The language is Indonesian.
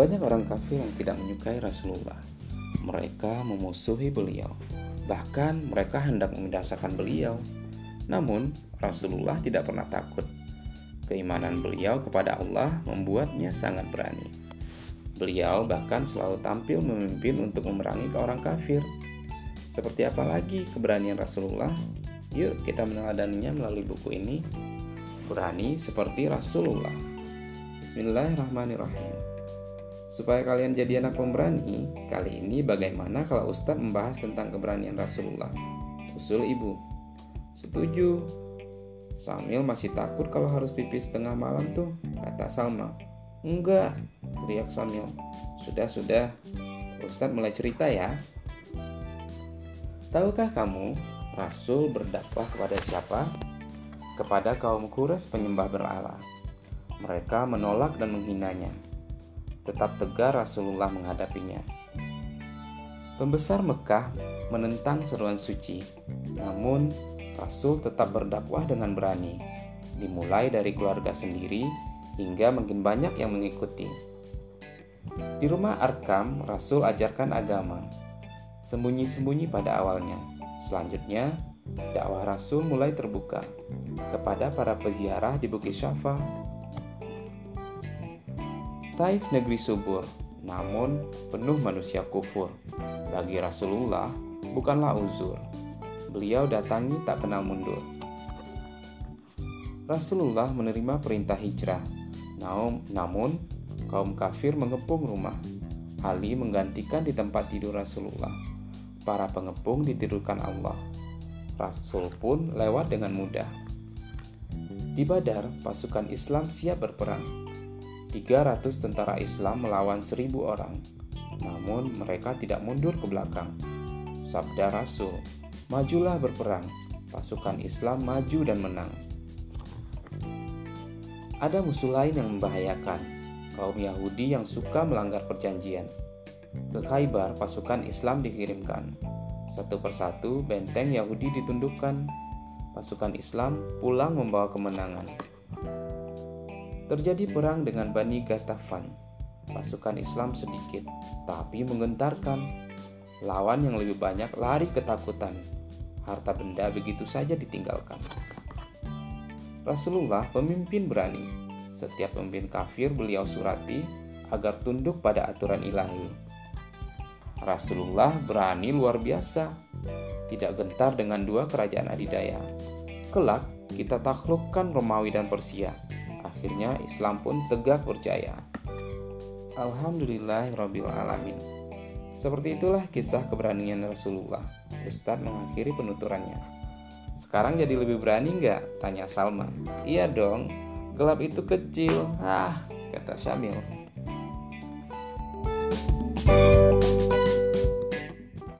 Banyak orang kafir yang tidak menyukai Rasulullah. Mereka memusuhi beliau. Bahkan mereka hendak membinasakan beliau. Namun, Rasulullah tidak pernah takut. Keimanan beliau kepada Allah membuatnya sangat berani. Beliau bahkan selalu tampil memimpin untuk memerangi ke orang kafir. Seperti apa lagi keberanian Rasulullah? Yuk kita meneladaninya melalui buku ini. Berani seperti Rasulullah. Bismillahirrahmanirrahim. Supaya kalian jadi anak pemberani, kali ini bagaimana kalau Ustadz membahas tentang keberanian Rasulullah? Usul ibu. Setuju. Samil masih takut kalau harus pipis tengah malam tuh, kata Salma. Enggak, teriak Samil. Sudah-sudah, Ustadz mulai cerita ya. Tahukah kamu Rasul berdakwah kepada siapa? Kepada kaum Quraisy penyembah berhala. Mereka menolak dan menghinanya. Tetap tegar Rasulullah menghadapinya. Pembesar Mekah menentang seruan suci, namun Rasul tetap berdakwah dengan berani, dimulai dari keluarga sendiri hingga makin banyak yang mengikuti. Di rumah Arkam, Rasul ajarkan agama, sembunyi-sembunyi pada awalnya Selanjutnya, dakwah Rasul mulai terbuka kepada para peziarah di Bukit Syafa. Taif negeri subur, namun penuh manusia kufur. Bagi Rasulullah, bukanlah uzur. Beliau datangi tak kenal mundur. Rasulullah menerima perintah hijrah, namun kaum kafir mengepung rumah. Ali menggantikan di tempat tidur Rasulullah para pengepung ditidurkan Allah. Rasul pun lewat dengan mudah. Di Badar, pasukan Islam siap berperang. 300 tentara Islam melawan 1000 orang. Namun mereka tidak mundur ke belakang. Sabda Rasul, "Majulah berperang." Pasukan Islam maju dan menang. Ada musuh lain yang membahayakan, kaum Yahudi yang suka melanggar perjanjian. Ke Khaybar, pasukan Islam dikirimkan. Satu persatu, benteng Yahudi ditundukkan. Pasukan Islam pulang membawa kemenangan. Terjadi perang dengan Bani Gatafan. Pasukan Islam sedikit, tapi menggentarkan. Lawan yang lebih banyak lari ketakutan. Harta benda begitu saja ditinggalkan. Rasulullah pemimpin berani. Setiap pemimpin kafir beliau surati agar tunduk pada aturan ilahi. Rasulullah berani luar biasa, tidak gentar dengan dua kerajaan adidaya. Kelak kita taklukkan Romawi dan Persia. Akhirnya Islam pun tegak berjaya. Alhamdulillahirabbil alamin. Seperti itulah kisah keberanian Rasulullah. Ustadz mengakhiri penuturannya. Sekarang jadi lebih berani nggak? Tanya Salma. Iya dong, gelap itu kecil. Ah, kata Syamil.